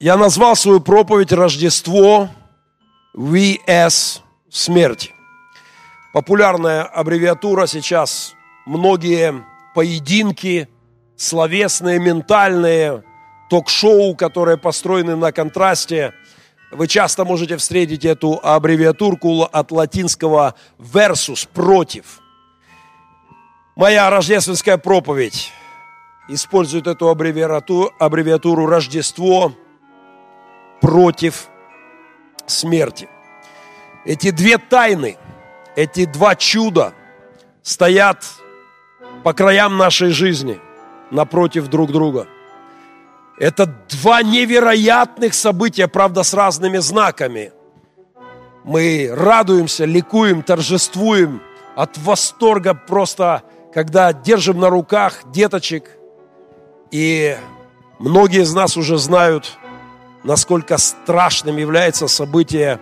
Я назвал свою проповедь «Рождество VS смерть». Популярная аббревиатура сейчас. Многие поединки, словесные, ментальные, ток-шоу, которые построены на контрасте. Вы часто можете встретить эту аббревиатурку от латинского versus – против. Моя рождественская проповедь использует эту аббревиатуру, аббревиатуру «Рождество» против смерти. Эти две тайны, эти два чуда стоят по краям нашей жизни, напротив друг друга. Это два невероятных события, правда, с разными знаками. Мы радуемся, ликуем, торжествуем от восторга просто, когда держим на руках деточек. И многие из нас уже знают, насколько страшным является событие,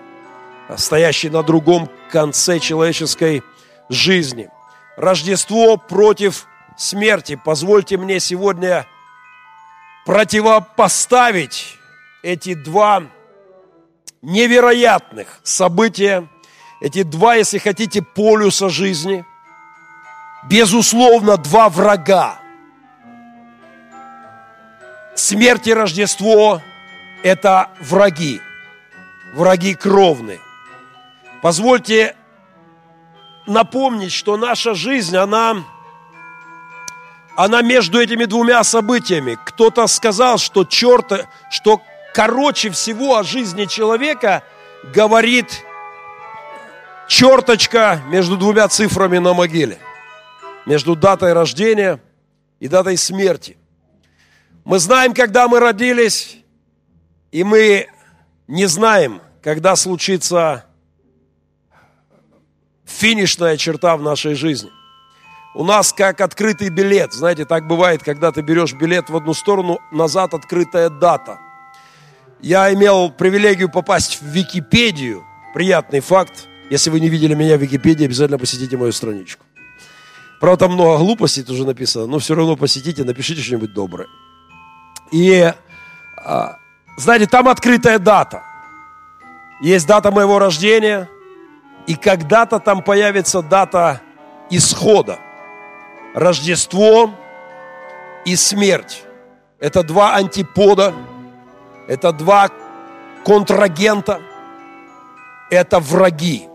стоящее на другом конце человеческой жизни. Рождество против смерти. Позвольте мне сегодня противопоставить эти два невероятных события, эти два, если хотите, полюса жизни, безусловно, два врага. Смерть и Рождество – это враги, враги кровные. Позвольте напомнить, что наша жизнь, она, она между этими двумя событиями. Кто-то сказал, что черт, что короче всего о жизни человека говорит черточка между двумя цифрами на могиле. Между датой рождения и датой смерти. Мы знаем, когда мы родились, и мы не знаем, когда случится финишная черта в нашей жизни. У нас как открытый билет. Знаете, так бывает, когда ты берешь билет в одну сторону, назад открытая дата. Я имел привилегию попасть в Википедию. Приятный факт. Если вы не видели меня в Википедии, обязательно посетите мою страничку. Правда, там много глупостей тоже написано, но все равно посетите, напишите что-нибудь доброе. И а, знаете, там открытая дата. Есть дата моего рождения, и когда-то там появится дата исхода. Рождество и смерть. Это два антипода, это два контрагента, это враги,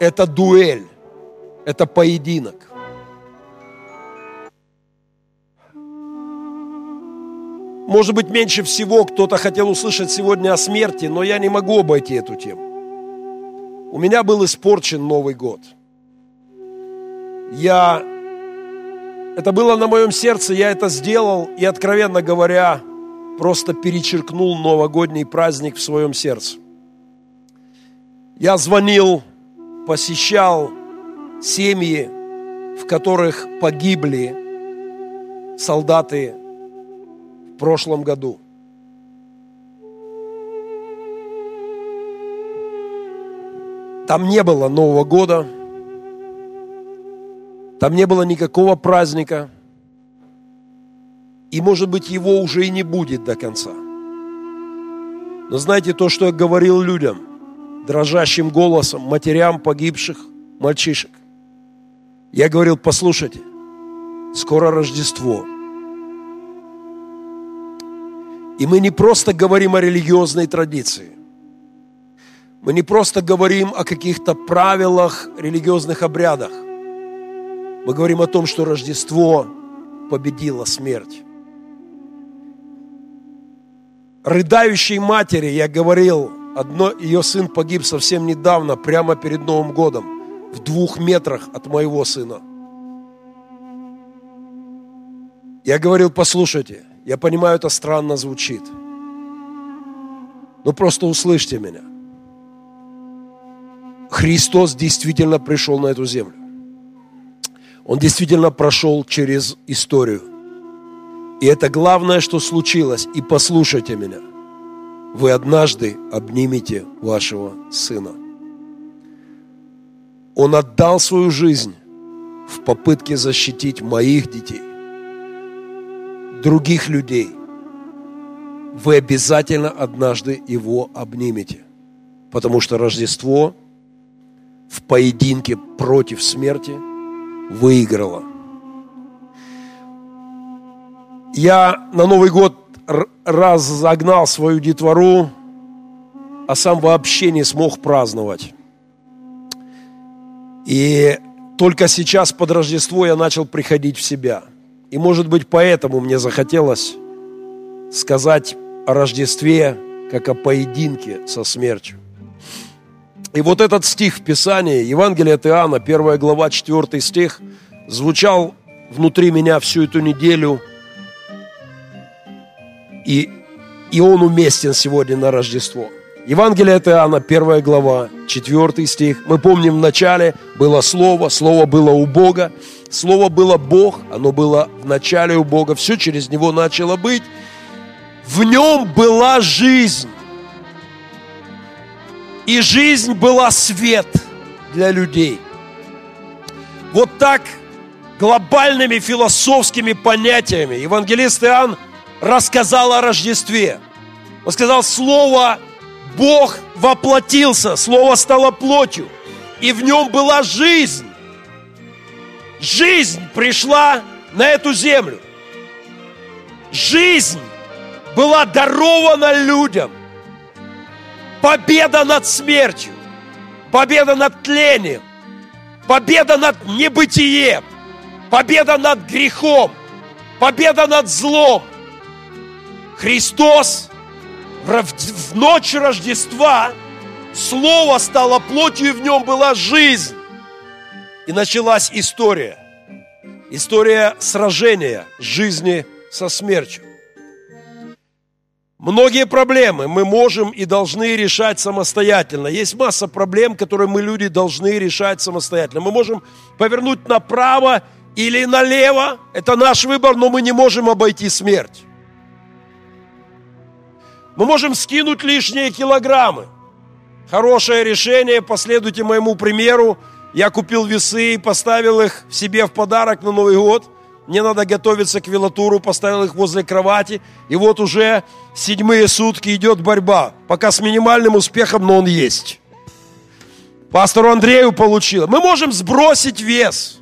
это дуэль, это поединок. Может быть, меньше всего кто-то хотел услышать сегодня о смерти, но я не могу обойти эту тему. У меня был испорчен Новый год. Я... Это было на моем сердце, я это сделал, и, откровенно говоря, просто перечеркнул новогодний праздник в своем сердце. Я звонил, посещал семьи, в которых погибли солдаты прошлом году. Там не было Нового года, там не было никакого праздника, и, может быть, его уже и не будет до конца. Но знаете, то, что я говорил людям, дрожащим голосом, матерям погибших мальчишек, я говорил, послушайте, скоро Рождество – и мы не просто говорим о религиозной традиции. Мы не просто говорим о каких-то правилах, религиозных обрядах. Мы говорим о том, что Рождество победило смерть. Рыдающей матери я говорил, одно, ее сын погиб совсем недавно, прямо перед Новым годом, в двух метрах от моего сына. Я говорил, послушайте, я понимаю, это странно звучит. Но просто услышьте меня. Христос действительно пришел на эту землю. Он действительно прошел через историю. И это главное, что случилось. И послушайте меня. Вы однажды обнимете вашего сына. Он отдал свою жизнь в попытке защитить моих детей других людей, вы обязательно однажды его обнимете. Потому что Рождество в поединке против смерти выиграло. Я на Новый год разогнал свою детвору, а сам вообще не смог праздновать. И только сейчас под Рождество я начал приходить в себя. И может быть поэтому мне захотелось сказать о Рождестве, как о поединке со смертью. И вот этот стих в Писании, Евангелие от Иоанна, 1 глава, 4 стих, звучал внутри меня всю эту неделю. И, и он уместен сегодня на Рождество. Евангелие от Иоанна, 1 глава, 4 стих. Мы помним, в начале было Слово, Слово было у Бога, Слово было Бог, оно было в начале у Бога, все через Него начало быть. В Нем была жизнь, и жизнь была свет для людей. Вот так глобальными философскими понятиями евангелист Иоанн рассказал о Рождестве. Он сказал, Слово Бог воплотился, Слово стало плотью, и в нем была жизнь. Жизнь пришла на эту землю. Жизнь была дарована людям. Победа над смертью, победа над тлением, победа над небытием, победа над грехом, победа над злом. Христос в ночь Рождества Слово стало плотью, и в нем была жизнь. И началась история. История сражения жизни со смертью. Многие проблемы мы можем и должны решать самостоятельно. Есть масса проблем, которые мы, люди, должны решать самостоятельно. Мы можем повернуть направо или налево. Это наш выбор, но мы не можем обойти смерть. Мы можем скинуть лишние килограммы. Хорошее решение, последуйте моему примеру. Я купил весы и поставил их себе в подарок на Новый год – мне надо готовиться к велотуру, поставил их возле кровати, и вот уже седьмые сутки идет борьба, пока с минимальным успехом, но он есть. Пастору Андрею получил. Мы можем сбросить вес,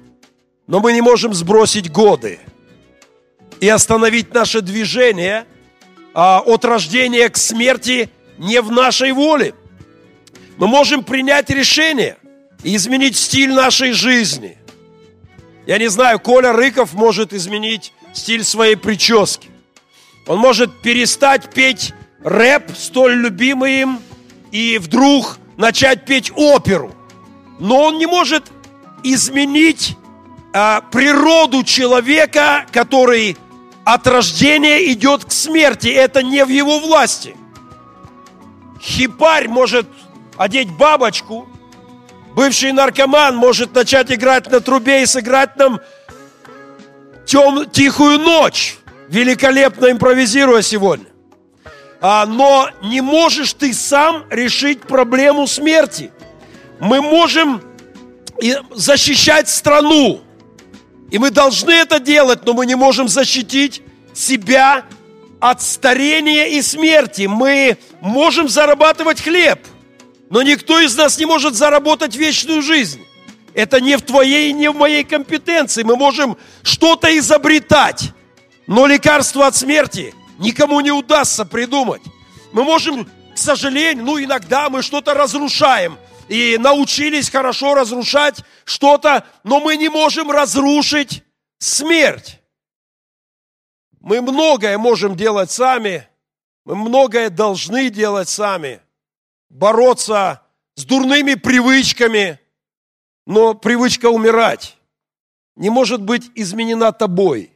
но мы не можем сбросить годы и остановить наше движение а, от рождения к смерти не в нашей воле. Мы можем принять решение и изменить стиль нашей жизни – я не знаю, Коля Рыков может изменить стиль своей прически. Он может перестать петь рэп, столь любимый им, и вдруг начать петь оперу. Но он не может изменить а, природу человека, который от рождения идет к смерти. Это не в его власти. Хипарь может одеть бабочку, Бывший наркоман может начать играть на трубе и сыграть нам тем, тихую ночь, великолепно импровизируя сегодня. А, но не можешь ты сам решить проблему смерти. Мы можем защищать страну, и мы должны это делать, но мы не можем защитить себя от старения и смерти. Мы можем зарабатывать хлеб – но никто из нас не может заработать вечную жизнь. Это не в твоей, не в моей компетенции. Мы можем что-то изобретать, но лекарство от смерти никому не удастся придумать. Мы можем, к сожалению, ну иногда мы что-то разрушаем и научились хорошо разрушать что-то, но мы не можем разрушить смерть. Мы многое можем делать сами, мы многое должны делать сами – бороться с дурными привычками, но привычка умирать не может быть изменена тобой.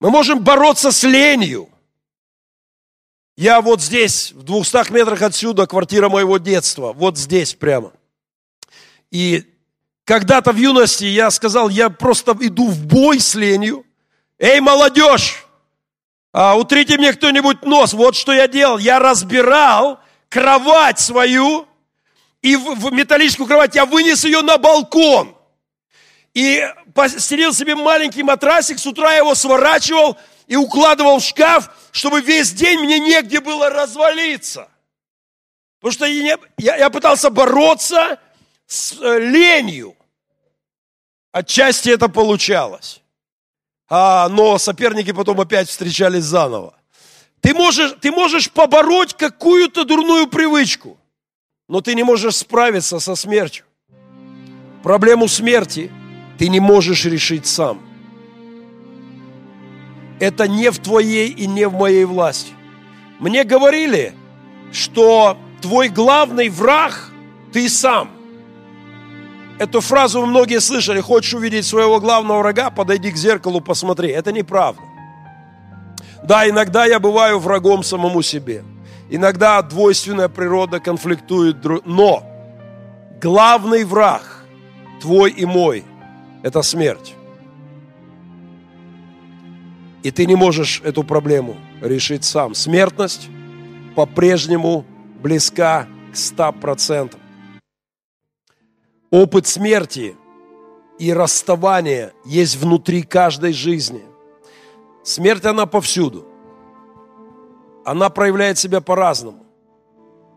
Мы можем бороться с ленью. Я вот здесь, в двухстах метрах отсюда, квартира моего детства, вот здесь прямо. И когда-то в юности я сказал, я просто иду в бой с ленью. Эй, молодежь, а, утрите мне кто-нибудь нос. Вот что я делал. Я разбирал кровать свою, и в, в металлическую кровать я вынес ее на балкон. И постелил себе маленький матрасик, с утра его сворачивал и укладывал в шкаф, чтобы весь день мне негде было развалиться. Потому что я, я, я пытался бороться с э, ленью. Отчасти это получалось. А, но соперники потом опять встречались заново. Ты можешь, ты можешь побороть какую-то дурную привычку, но ты не можешь справиться со смертью. Проблему смерти ты не можешь решить сам. Это не в твоей и не в моей власти. Мне говорили, что твой главный враг – ты сам. Эту фразу многие слышали. Хочешь увидеть своего главного врага, подойди к зеркалу, посмотри. Это неправда. Да, иногда я бываю врагом самому себе. Иногда двойственная природа конфликтует. Но главный враг, твой и мой, это смерть. И ты не можешь эту проблему решить сам. Смертность по-прежнему близка к 100%. Опыт смерти и расставания есть внутри каждой жизни. Смерть, она повсюду. Она проявляет себя по-разному.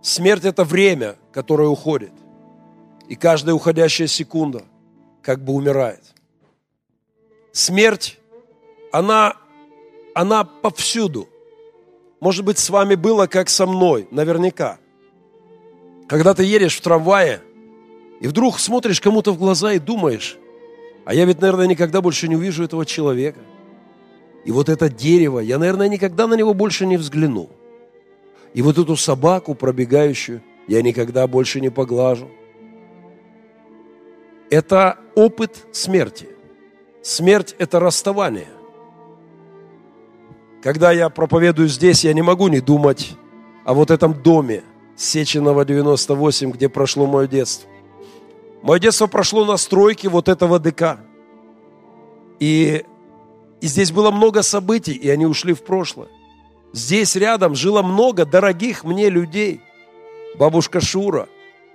Смерть – это время, которое уходит. И каждая уходящая секунда как бы умирает. Смерть, она, она повсюду. Может быть, с вами было, как со мной, наверняка. Когда ты едешь в трамвае – и вдруг смотришь кому-то в глаза и думаешь, а я ведь, наверное, никогда больше не увижу этого человека. И вот это дерево, я, наверное, никогда на него больше не взгляну. И вот эту собаку пробегающую я никогда больше не поглажу. Это опыт смерти. Смерть – это расставание. Когда я проповедую здесь, я не могу не думать о вот этом доме Сеченова 98, где прошло мое детство. Мое детство прошло на стройке вот этого ДК. И, и здесь было много событий, и они ушли в прошлое. Здесь рядом жило много дорогих мне людей. Бабушка Шура,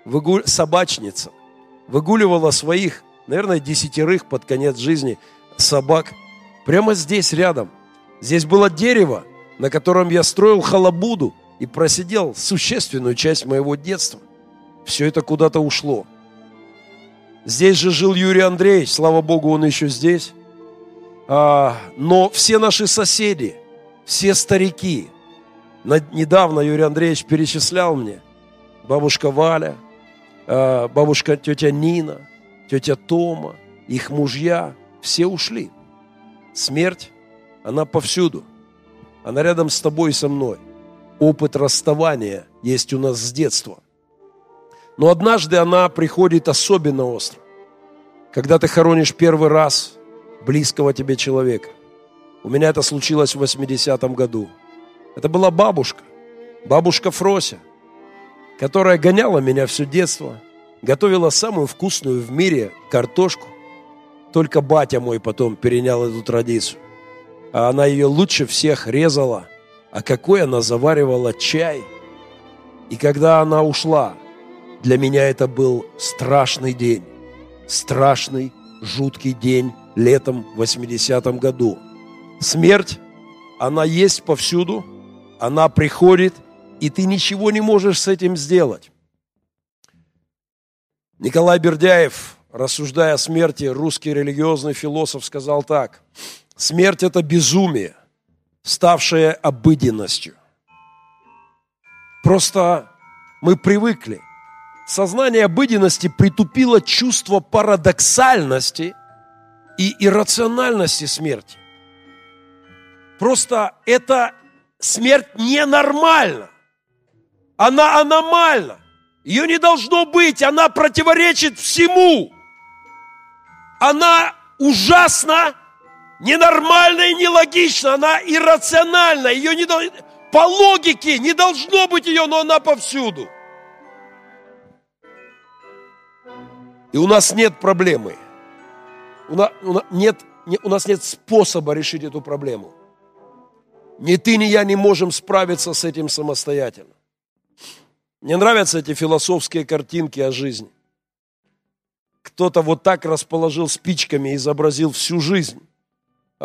выгу... собачница, выгуливала своих, наверное, десятерых под конец жизни собак. Прямо здесь рядом. Здесь было дерево, на котором я строил халабуду и просидел существенную часть моего детства. Все это куда-то ушло. Здесь же жил Юрий Андреевич, слава Богу, он еще здесь. А, но все наши соседи, все старики, недавно Юрий Андреевич перечислял мне, бабушка Валя, а, бабушка тетя Нина, тетя Тома, их мужья, все ушли. Смерть, она повсюду. Она рядом с тобой и со мной. Опыт расставания есть у нас с детства. Но однажды она приходит особенно остро. Когда ты хоронишь первый раз близкого тебе человека. У меня это случилось в 80-м году. Это была бабушка, бабушка Фрося, которая гоняла меня все детство, готовила самую вкусную в мире картошку. Только батя мой потом перенял эту традицию. А она ее лучше всех резала. А какой она заваривала чай. И когда она ушла, для меня это был страшный день. Страшный, жуткий день летом в 80-м году. Смерть, она есть повсюду, она приходит, и ты ничего не можешь с этим сделать. Николай Бердяев, рассуждая о смерти, русский религиозный философ сказал так. Смерть – это безумие, ставшее обыденностью. Просто мы привыкли – сознание обыденности притупило чувство парадоксальности и иррациональности смерти. Просто эта смерть ненормальна. Она аномальна. Ее не должно быть. Она противоречит всему. Она ужасна, ненормальна и нелогична. Она иррациональна. Ее не по логике не должно быть ее, но она повсюду. И у нас нет проблемы. У нас, у, нас нет, не, у нас нет способа решить эту проблему. Ни ты, ни я не можем справиться с этим самостоятельно. Мне нравятся эти философские картинки о жизни. Кто-то вот так расположил спичками и изобразил всю жизнь.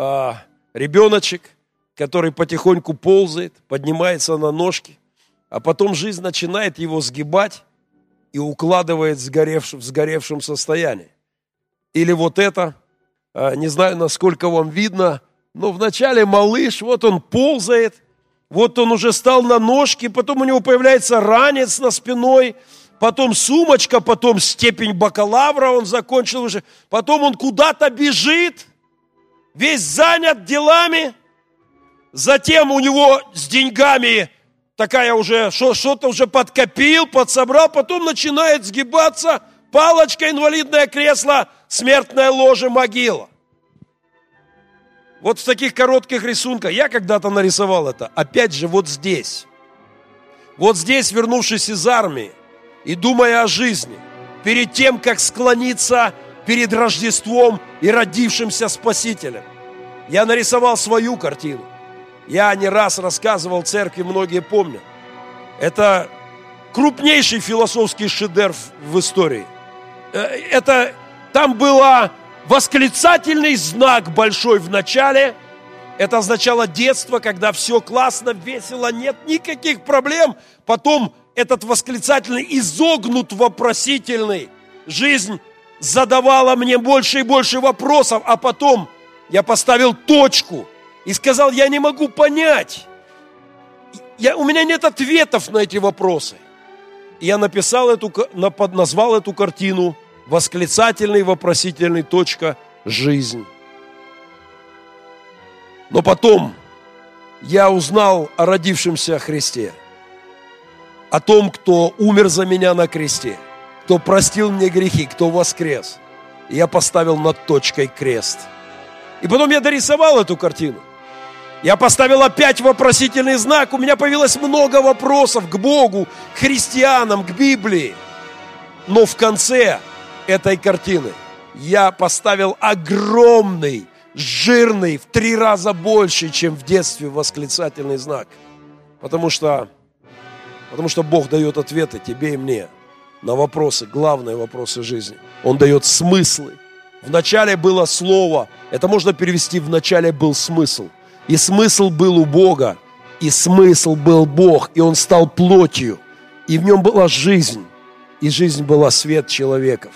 А, ребеночек который потихоньку ползает, поднимается на ножки, а потом жизнь начинает его сгибать и укладывает в сгоревшем, в сгоревшем состоянии. Или вот это, а, не знаю, насколько вам видно, но вначале малыш, вот он ползает, вот он уже стал на ножки, потом у него появляется ранец на спиной, потом сумочка, потом степень бакалавра он закончил уже, потом он куда-то бежит, весь занят делами, затем у него с деньгами такая уже, что-то уже подкопил, подсобрал, потом начинает сгибаться, палочка, инвалидное кресло, смертное ложе, могила. Вот в таких коротких рисунках, я когда-то нарисовал это, опять же вот здесь. Вот здесь, вернувшись из армии и думая о жизни, перед тем, как склониться перед Рождеством и родившимся Спасителем, я нарисовал свою картину. Я не раз рассказывал церкви, многие помнят. Это крупнейший философский шедевр в истории. Э, это там было восклицательный знак большой в начале. Это означало детство, когда все классно, весело, нет никаких проблем. Потом этот восклицательный изогнут вопросительный. Жизнь задавала мне больше и больше вопросов, а потом я поставил точку и сказал, я не могу понять. Я, у меня нет ответов на эти вопросы. И я написал эту, назвал эту картину восклицательный, вопросительный, точка, жизнь. Но потом я узнал о родившемся Христе, о том, кто умер за меня на кресте, кто простил мне грехи, кто воскрес. И я поставил над точкой крест. И потом я дорисовал эту картину. Я поставил опять вопросительный знак. У меня появилось много вопросов к Богу, к христианам, к Библии. Но в конце этой картины я поставил огромный, жирный, в три раза больше, чем в детстве восклицательный знак. Потому что, потому что Бог дает ответы тебе и мне на вопросы, главные вопросы жизни. Он дает смыслы. Вначале было слово, это можно перевести, вначале был смысл. И смысл был у Бога, и смысл был Бог, и Он стал плотью, и в нем была жизнь, и жизнь была свет человеков.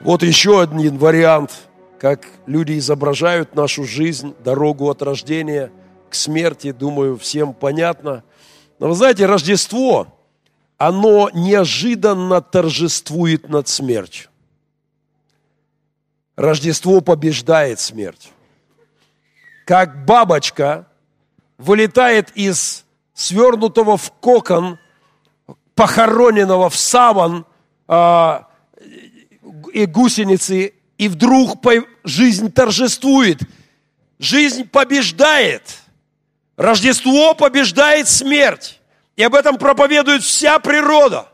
Вот еще один вариант, как люди изображают нашу жизнь, дорогу от рождения к смерти, думаю, всем понятно. Но вы знаете, Рождество, оно неожиданно торжествует над смертью. Рождество побеждает смерть. Как бабочка вылетает из свернутого в кокон, похороненного в саван, а, и гусеницы, и вдруг жизнь торжествует. Жизнь побеждает. Рождество побеждает смерть. И об этом проповедует вся природа.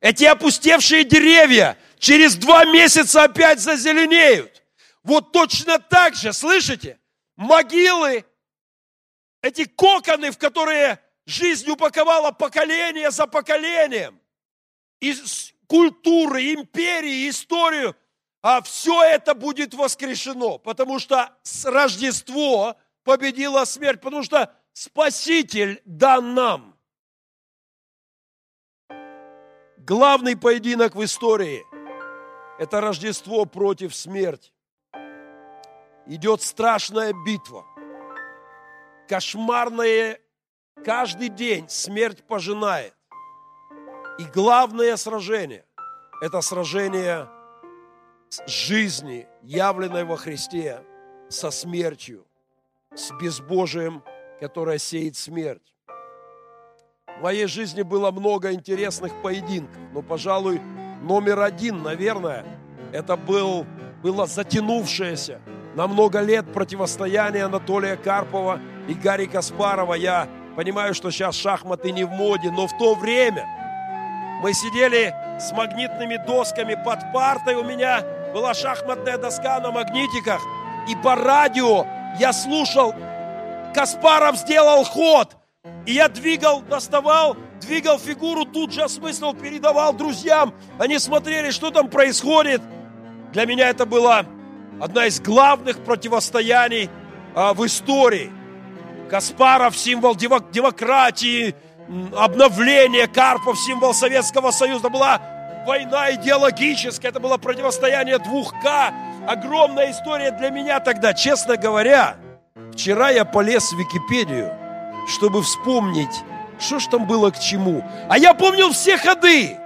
Эти опустевшие деревья через два месяца опять зазеленеют. Вот точно так же, слышите? Могилы, эти коконы, в которые жизнь упаковала поколение за поколением. И культуры, империи, историю, а все это будет воскрешено, потому что Рождество победила смерть, потому что Спаситель дан нам. Главный поединок в истории – это Рождество против смерти. Идет страшная битва. Кошмарное каждый день смерть пожинает. И главное сражение – это сражение жизни, явленной во Христе, со смертью, с безбожием, которое сеет смерть. В моей жизни было много интересных поединков, но, пожалуй, номер один, наверное, это был, было затянувшееся на много лет противостояние Анатолия Карпова и Гарри Каспарова. Я понимаю, что сейчас шахматы не в моде, но в то время – мы сидели с магнитными досками под партой. У меня была шахматная доска на магнитиках. И по радио я слушал, Каспаров сделал ход. И я двигал, доставал, двигал фигуру, тут же смысл передавал друзьям. Они смотрели, что там происходит. Для меня это была одна из главных противостояний а, в истории. Каспаров – символ демократии, обновления, Карпов – символ Советского Союза. Это была война идеологическая, это было противостояние двух К. Огромная история для меня тогда, честно говоря. Вчера я полез в Википедию, чтобы вспомнить, что ж там было к чему. А я помнил все ходы.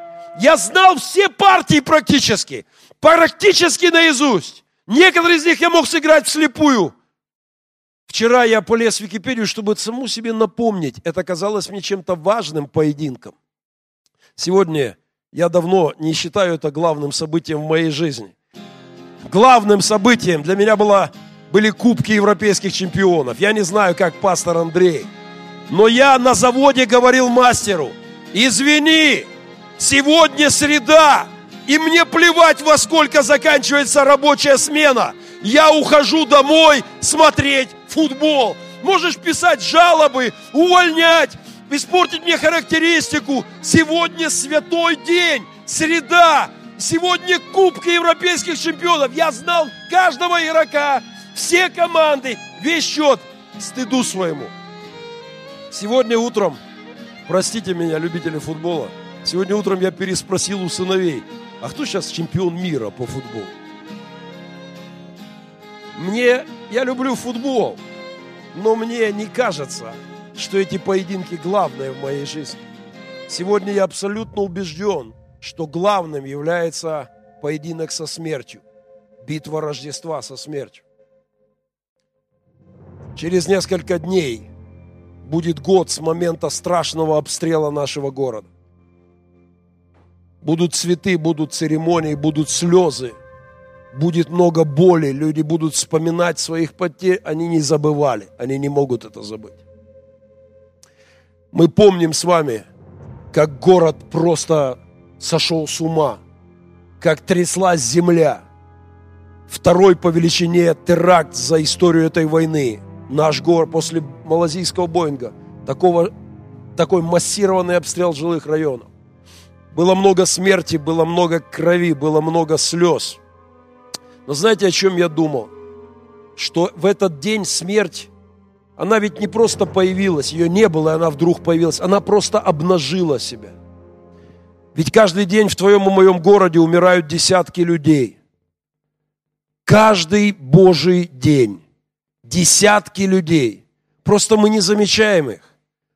Я знал все партии практически. Практически наизусть. Некоторые из них я мог сыграть вслепую. Вчера я полез в Википедию, чтобы саму себе напомнить. Это казалось мне чем-то важным поединком. Сегодня я давно не считаю это главным событием в моей жизни. Главным событием для меня было, были кубки европейских чемпионов. Я не знаю, как пастор Андрей. Но я на заводе говорил мастеру, извини, сегодня среда, и мне плевать, во сколько заканчивается рабочая смена. Я ухожу домой смотреть футбол. Можешь писать жалобы, увольнять, испортить мне характеристику. Сегодня святой день, среда. Сегодня Кубки Европейских чемпионов. Я знал каждого игрока, все команды, весь счет стыду своему. Сегодня утром, простите меня, любители футбола, сегодня утром я переспросил у сыновей, а кто сейчас чемпион мира по футболу? Мне, я люблю футбол, но мне не кажется, что эти поединки главные в моей жизни. Сегодня я абсолютно убежден, что главным является поединок со смертью, битва Рождества со смертью. Через несколько дней будет год с момента страшного обстрела нашего города. Будут цветы, будут церемонии, будут слезы – будет много боли, люди будут вспоминать своих потерь, они не забывали, они не могут это забыть. Мы помним с вами, как город просто сошел с ума, как тряслась земля. Второй по величине теракт за историю этой войны. Наш город после малазийского Боинга. Такого, такой массированный обстрел жилых районов. Было много смерти, было много крови, было много слез – но знаете, о чем я думал? Что в этот день смерть, она ведь не просто появилась, ее не было, и она вдруг появилась, она просто обнажила себя. Ведь каждый день в твоем и моем городе умирают десятки людей. Каждый Божий день. Десятки людей. Просто мы не замечаем их.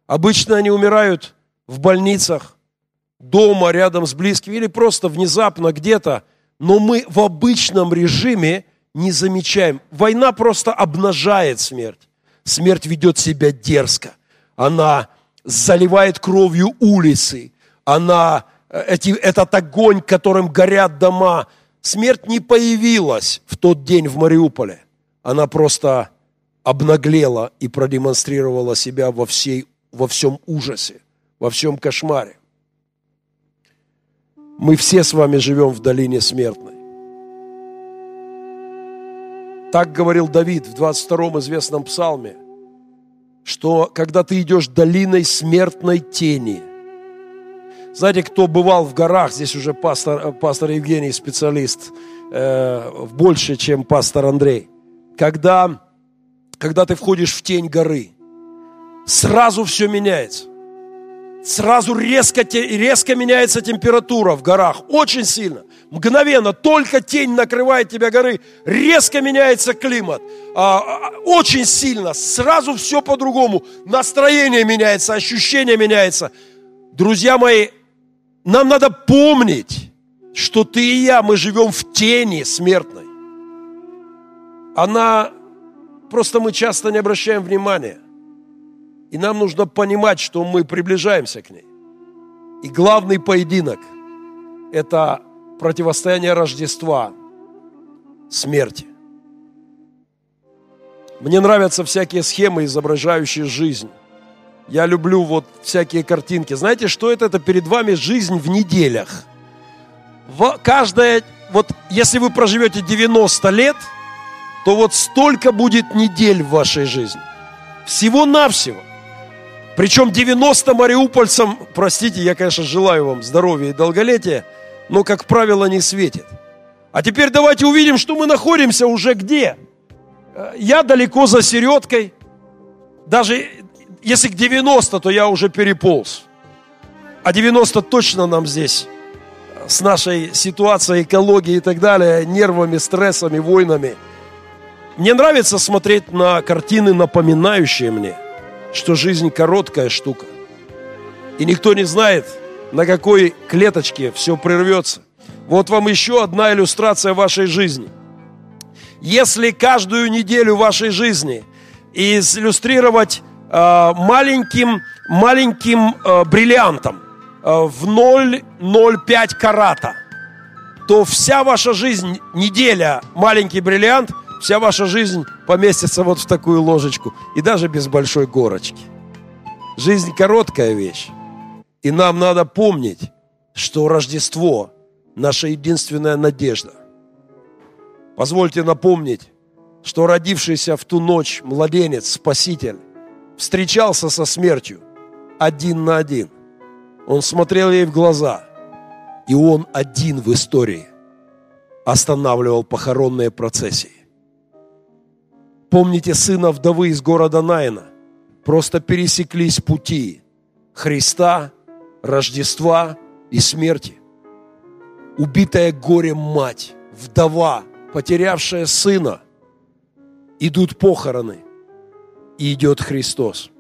Обычно они умирают в больницах, дома, рядом с близкими, или просто внезапно где-то но мы в обычном режиме не замечаем. Война просто обнажает смерть. Смерть ведет себя дерзко. Она заливает кровью улицы. Она, э, эти, этот огонь, которым горят дома. Смерть не появилась в тот день в Мариуполе. Она просто обнаглела и продемонстрировала себя во, всей, во всем ужасе, во всем кошмаре. Мы все с вами живем в долине смертной. Так говорил Давид в 22-м известном псалме, что когда ты идешь долиной смертной тени, знаете, кто бывал в горах, здесь уже пастор, пастор Евгений специалист, э, больше, чем пастор Андрей. Когда, когда ты входишь в тень горы, сразу все меняется сразу резко, резко меняется температура в горах, очень сильно. Мгновенно, только тень накрывает тебя горы, резко меняется климат, а, а, очень сильно, сразу все по-другому, настроение меняется, ощущение меняется. Друзья мои, нам надо помнить, что ты и я, мы живем в тени смертной. Она, просто мы часто не обращаем внимания. И нам нужно понимать, что мы приближаемся к ней. И главный поединок – это противостояние Рождества, смерти. Мне нравятся всякие схемы, изображающие жизнь. Я люблю вот всякие картинки. Знаете, что это? Это перед вами жизнь в неделях. В каждая, вот если вы проживете 90 лет, то вот столько будет недель в вашей жизни. Всего-навсего. Причем 90 мариупольцам, простите, я, конечно, желаю вам здоровья и долголетия, но, как правило, не светит. А теперь давайте увидим, что мы находимся уже где? Э, я далеко за середкой. Даже если к 90, то я уже переполз. А 90 точно нам здесь с нашей ситуацией, экологией и так далее, нервами, стрессами, войнами. Мне нравится смотреть на картины, напоминающие мне, что жизнь короткая штука. И никто не знает, на какой клеточке все прервется. Вот вам еще одна иллюстрация вашей жизни. Если каждую неделю вашей жизни иллюстрировать э, маленьким, маленьким э, бриллиантом – Э, в 0,05 карата, то вся ваша жизнь, неделя, маленький бриллиант, вся ваша жизнь поместится вот в такую ложечку. И даже без большой горочки. Жизнь короткая вещь. И нам надо помнить, что Рождество – наша единственная надежда. Позвольте напомнить, что родившийся в ту ночь младенец, Спаситель, встречался со смертью один на один – он смотрел ей в глаза, и он один в истории останавливал похоронные процессии. Помните сына вдовы из города Найна? Просто пересеклись пути Христа, Рождества и смерти. Убитая горем мать, вдова, потерявшая сына, идут похороны, и идет Христос.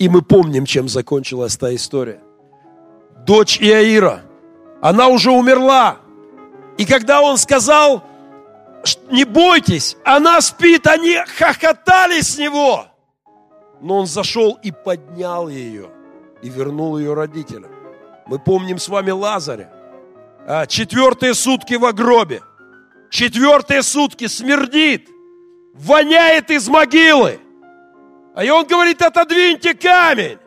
И мы помним, чем закончилась та история. Дочь Иаира, она уже умерла. И когда он сказал, не бойтесь, она спит, они хохотали с него. Но он зашел и поднял ее, и вернул ее родителям. Мы помним с вами Лазаря. А, четвертые сутки в гробе. Четвертые сутки смердит, воняет из могилы. А и он говорит, отодвиньте камень.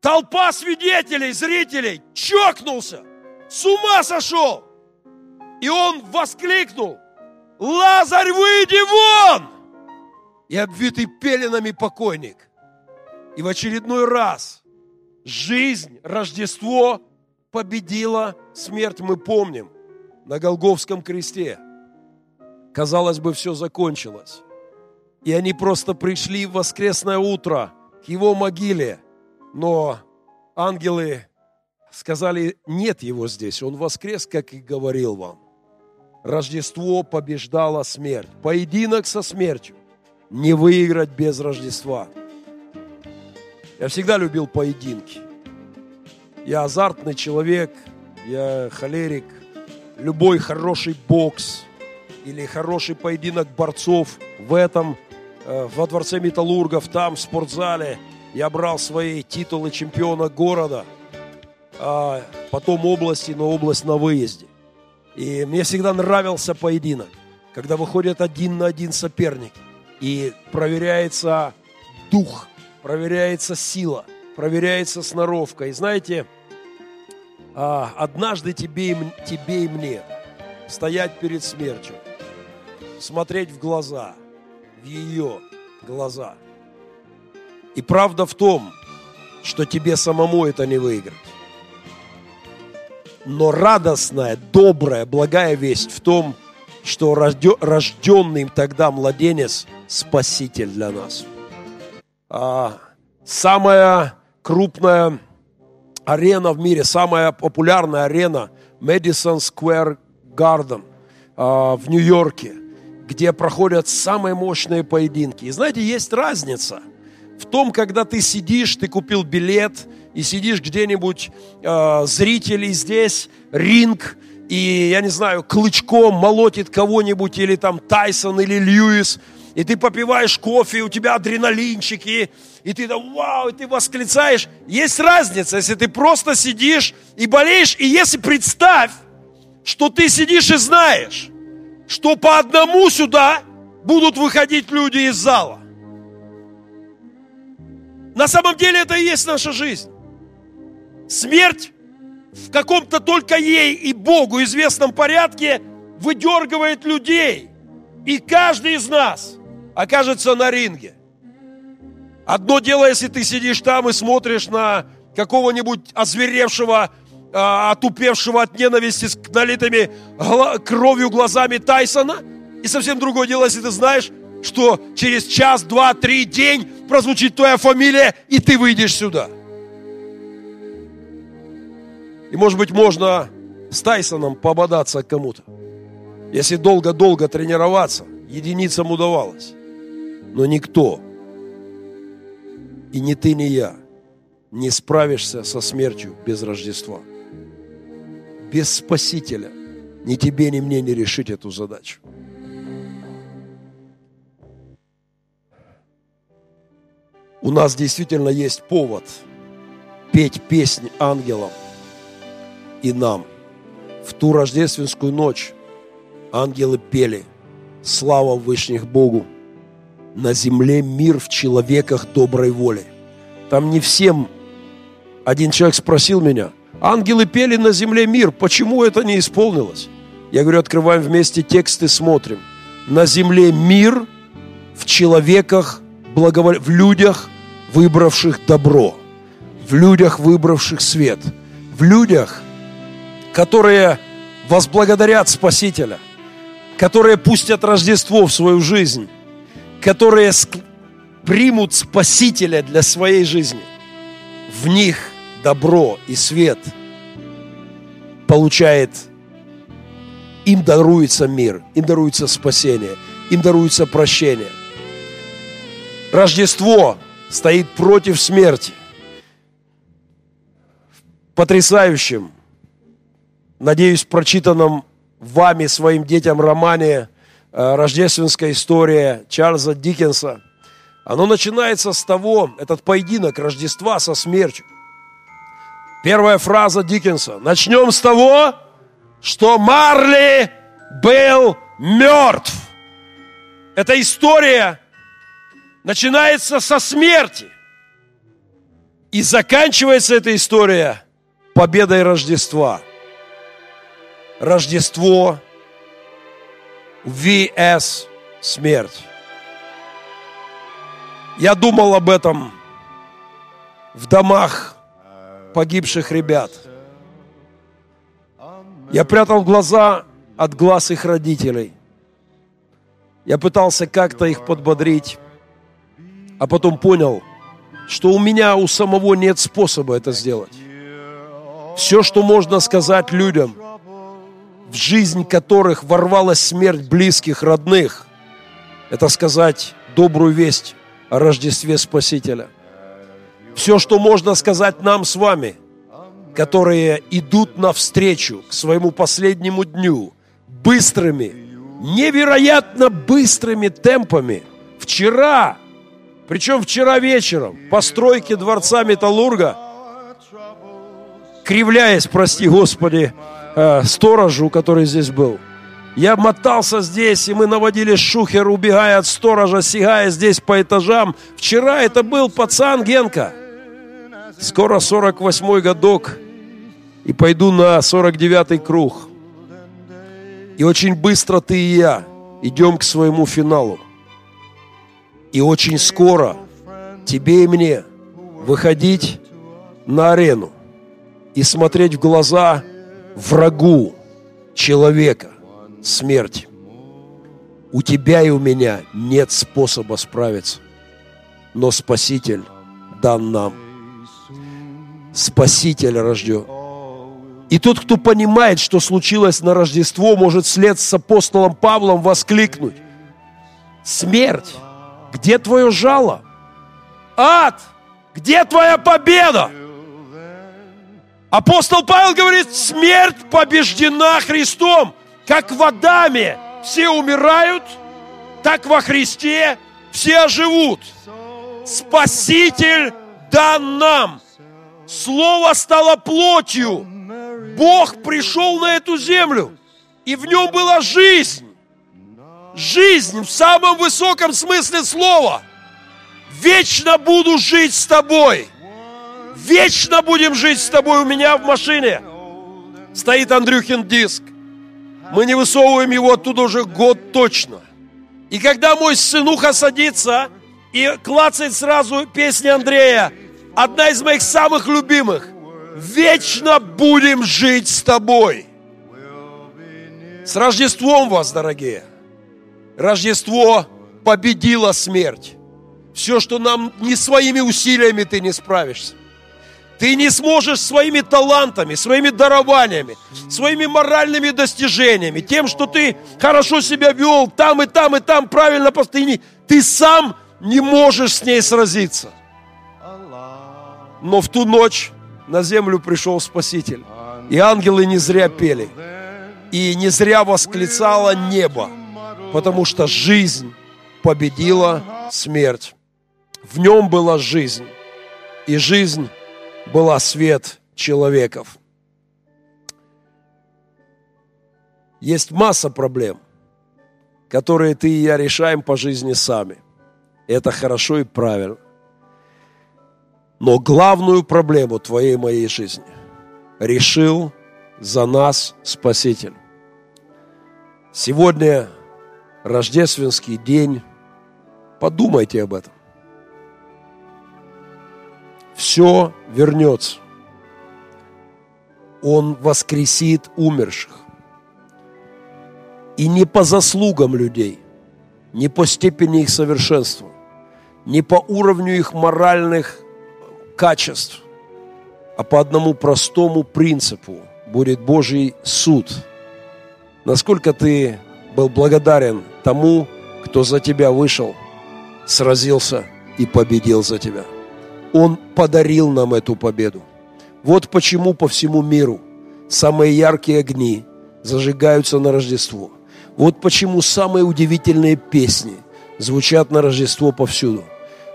Толпа свидетелей, зрителей чокнулся, с ума сошел. И он воскликнул, Лазарь, выйди вон! И обвитый пеленами покойник. И в очередной раз жизнь, Рождество победила смерть, мы помним, на Голговском кресте. Казалось бы, все закончилось. И они просто пришли в воскресное утро к его могиле. Но ангелы сказали, нет его здесь, он воскрес, как и говорил вам. Рождество побеждало смерть. Поединок со смертью. Не выиграть без Рождества. Я всегда любил поединки. Я азартный человек, я холерик. Любой хороший бокс или хороший поединок борцов в этом Э, во дворце металлургов, там, в спортзале. Я брал свои титулы чемпиона города, а потом области, но область на выезде. И мне всегда нравился поединок, когда выходят один на один соперник. И проверяется дух, проверяется сила, проверяется сноровка. И знаете, а, однажды тебе и, тебе и мне стоять перед смертью, смотреть в глаза – в ее глаза. И правда в том, что тебе самому это не выиграть. Но радостная, добрая, благая весть в том, что рожденный им тогда младенец – спаситель для нас. А, самая крупная арена в мире, самая популярная арена – Madison Square Garden а, в Нью-Йорке – где проходят самые мощные поединки. И знаете, есть разница в том, когда ты сидишь, ты купил билет, и сидишь где-нибудь, э, зрители здесь, ринг, и, я не знаю, клычком молотит кого-нибудь, или там Тайсон, или Льюис, и ты попиваешь кофе, у тебя адреналинчики, и ты там, вау, и ты восклицаешь. Есть разница, если ты просто сидишь и болеешь, и если представь, что ты сидишь и знаешь, что по одному сюда будут выходить люди из зала. На самом деле это и есть наша жизнь. Смерть в каком-то только ей и Богу известном порядке выдергивает людей. И каждый из нас окажется на ринге. Одно дело, если ты сидишь там и смотришь на какого-нибудь озверевшего а, отупевшего от ненависти с налитыми кровью глазами Тайсона, И совсем другое дело, если ты знаешь, что через час, два, три, день прозвучит твоя фамилия, и ты выйдешь сюда. И, может быть, можно с Тайсоном пободаться кому-то. Если долго-долго тренироваться, единицам удавалось. Но никто, и ни ты, ни я, не справишься со смертью без Рождества. Без Спасителя ни тебе, ни мне не решить эту задачу. У нас действительно есть повод петь песни ангелам и нам. В ту рождественскую ночь ангелы пели «Слава Вышних Богу! На земле мир в человеках доброй воли». Там не всем один человек спросил меня, ангелы пели на земле мир, почему это не исполнилось? Я говорю, открываем вместе текст и смотрим. На земле мир, в человеках, благовол... в людях, выбравших добро, в людях, выбравших свет, в людях, которые возблагодарят Спасителя, которые пустят Рождество в свою жизнь, которые примут Спасителя для своей жизни. В них – добро и свет получает, им даруется мир, им даруется спасение, им даруется прощение. Рождество стоит против смерти. Потрясающим, надеюсь, прочитанном вами, своим детям романе э, «Рождественская история» Чарльза Диккенса. Оно начинается с того, этот поединок Рождества со смертью. Первая фраза Диккенса. Начнем с того, что Марли был мертв. Эта история начинается со смерти. И заканчивается эта история победой Рождества. Рождество vs смерть. Я думал об этом в домах погибших ребят. Я прятал глаза от глаз их родителей. Я пытался как-то их подбодрить, а потом понял, что у меня у самого нет способа это сделать. Все, что можно сказать людям, в жизнь которых ворвалась смерть близких, родных, это сказать добрую весть о Рождестве Спасителя. Все, что можно сказать нам с вами, которые идут навстречу к своему последнему дню быстрыми, невероятно быстрыми темпами. Вчера, причем вчера вечером, по стройке дворца Металлурга, кривляясь, прости Господи, э, сторожу, который здесь был, я мотался здесь, и мы наводили шухер, убегая от сторожа, сигая здесь по этажам. Вчера это был пацан Генка – Скоро 48-й годок, и пойду на 49-й круг. И очень быстро ты и я идем к своему финалу. И очень скоро тебе и мне выходить на арену и смотреть в глаза врагу человека, смерти. У тебя и у меня нет способа справиться, но Спаситель дан нам – Спаситель рожден. И тот, кто понимает, что случилось на Рождество, может вслед с апостолом Павлом воскликнуть. Смерть, где твое жало? Ад, где твоя победа? Апостол Павел говорит, смерть побеждена Христом. Как в Адаме все умирают, так во Христе все оживут. Спаситель дан нам – Слово стало плотью. Бог пришел на эту землю, и в нем была жизнь. Жизнь в самом высоком смысле слова. Вечно буду жить с тобой. Вечно будем жить с тобой у меня в машине. Стоит Андрюхин диск. Мы не высовываем его оттуда уже год точно. И когда мой сынуха садится и клацает сразу песни Андрея, одна из моих самых любимых. Вечно будем жить с тобой. С Рождеством вас, дорогие. Рождество победило смерть. Все, что нам не своими усилиями ты не справишься. Ты не сможешь своими талантами, своими дарованиями, своими моральными достижениями, тем, что ты хорошо себя вел там и там и там, правильно постоянно, ты сам не можешь с ней сразиться. Но в ту ночь на землю пришел Спаситель. И ангелы не зря пели. И не зря восклицало небо. Потому что жизнь победила смерть. В нем была жизнь. И жизнь была свет человеков. Есть масса проблем, которые ты и я решаем по жизни сами. Это хорошо и правильно. Но главную проблему твоей и моей жизни решил за нас Спаситель. Сегодня рождественский день. Подумайте об этом. Все вернется. Он воскресит умерших. И не по заслугам людей, не по степени их совершенства, не по уровню их моральных качеств, а по одному простому принципу будет Божий суд. Насколько ты был благодарен тому, кто за тебя вышел, сразился и победил за тебя. Он подарил нам эту победу. Вот почему по всему миру самые яркие огни зажигаются на Рождество. Вот почему самые удивительные песни звучат на Рождество повсюду.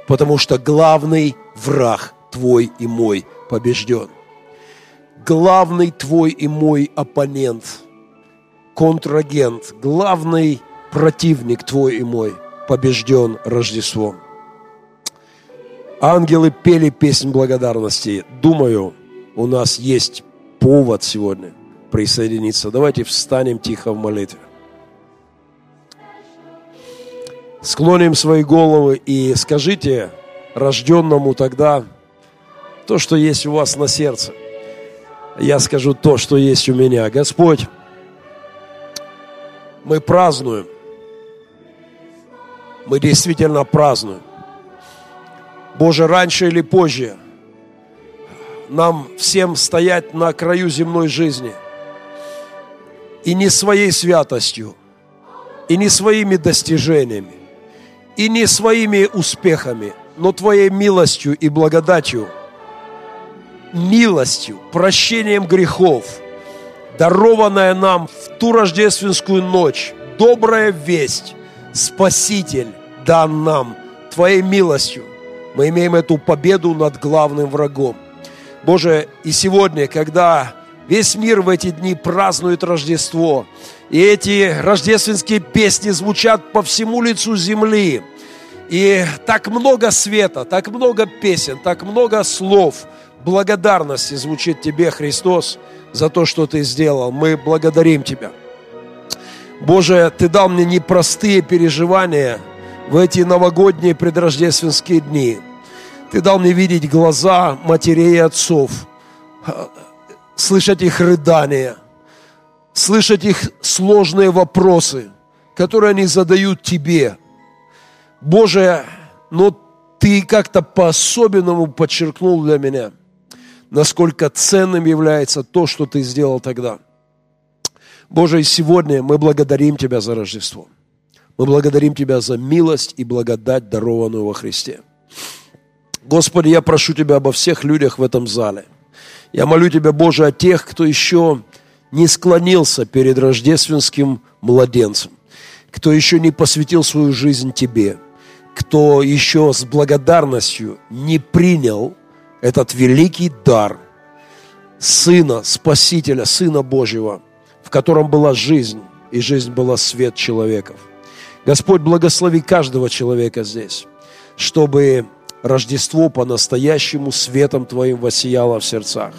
Потому что главный враг твой и мой побежден. Главный твой и мой оппонент, контрагент, главный противник твой и мой побежден Рождеством. Ангелы пели песнь благодарности. Думаю, у нас есть повод сегодня присоединиться. Давайте встанем тихо в молитве. Склоним свои головы и скажите рожденному тогда, то, что есть у вас на сердце. Я скажу то, что есть у меня. Господь, мы празднуем. Мы действительно празднуем. Боже, раньше или позже нам всем стоять на краю земной жизни. И не своей святостью, и не своими достижениями, и не своими успехами, но Твоей милостью и благодатью – милостью, прощением грехов, дарованная нам в ту рождественскую ночь, добрая весть, Спаситель дан нам Твоей милостью. Мы имеем эту победу над главным врагом. Боже, и сегодня, когда весь мир в эти дни празднует Рождество, и эти рождественские песни звучат по всему лицу земли, и так много света, так много песен, так много слов – благодарности звучит Тебе, Христос, за то, что Ты сделал. Мы благодарим Тебя. Боже, Ты дал мне непростые переживания в эти новогодние предрождественские дни. Ты дал мне видеть глаза матерей и отцов, слышать их рыдания, слышать их сложные вопросы, которые они задают Тебе. Боже, но Ты как-то по-особенному подчеркнул для меня – насколько ценным является то, что Ты сделал тогда. Боже, и сегодня мы благодарим Тебя за Рождество. Мы благодарим Тебя за милость и благодать, дарованную во Христе. Господи, я прошу Тебя обо всех людях в этом зале. Я молю Тебя, Боже, о тех, кто еще не склонился перед рождественским младенцем, кто еще не посвятил свою жизнь Тебе, кто еще с благодарностью не принял этот великий дар Сына, Спасителя, Сына Божьего, в котором была жизнь, и жизнь была свет человеков. Господь, благослови каждого человека здесь, чтобы Рождество по-настоящему светом Твоим воссияло в сердцах,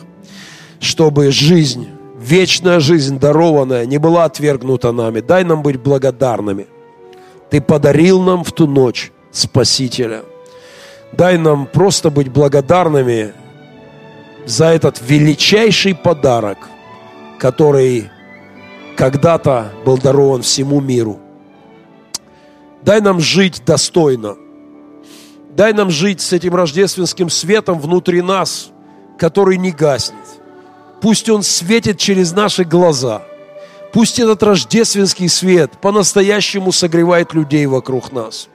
чтобы жизнь, вечная жизнь, дарованная, не была отвергнута нами. Дай нам быть благодарными. Ты подарил нам в ту ночь Спасителя – Дай нам просто быть благодарными за этот величайший подарок, который когда-то был дарован всему миру. Дай нам жить достойно. Дай нам жить с этим рождественским светом внутри нас, который не гаснет. Пусть он светит через наши глаза. Пусть этот рождественский свет по-настоящему согревает людей вокруг нас.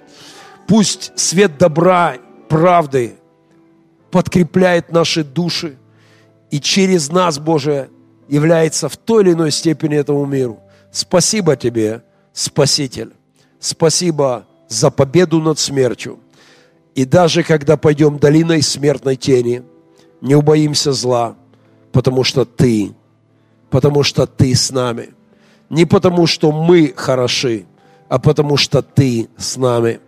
Пусть свет добра, правды подкрепляет наши души и через нас, Боже, является в той или иной степени этому миру. Спасибо Тебе, Спаситель. Спасибо за победу над смертью. И даже когда пойдем долиной смертной тени, не убоимся зла, потому что Ты, потому что Ты с нами. Не потому, что мы хороши, а потому что Ты с нами.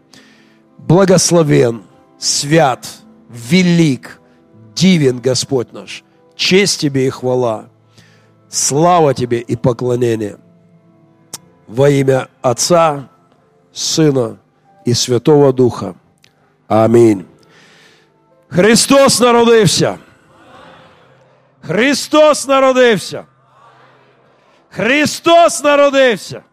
Благословен, свят, велик, дивен Господь наш. Честь Тебе и хвала. Слава Тебе и поклонение. Во имя Отца, Сына и Святого Духа. Аминь. Христос народився. Христос народився. Христос народився.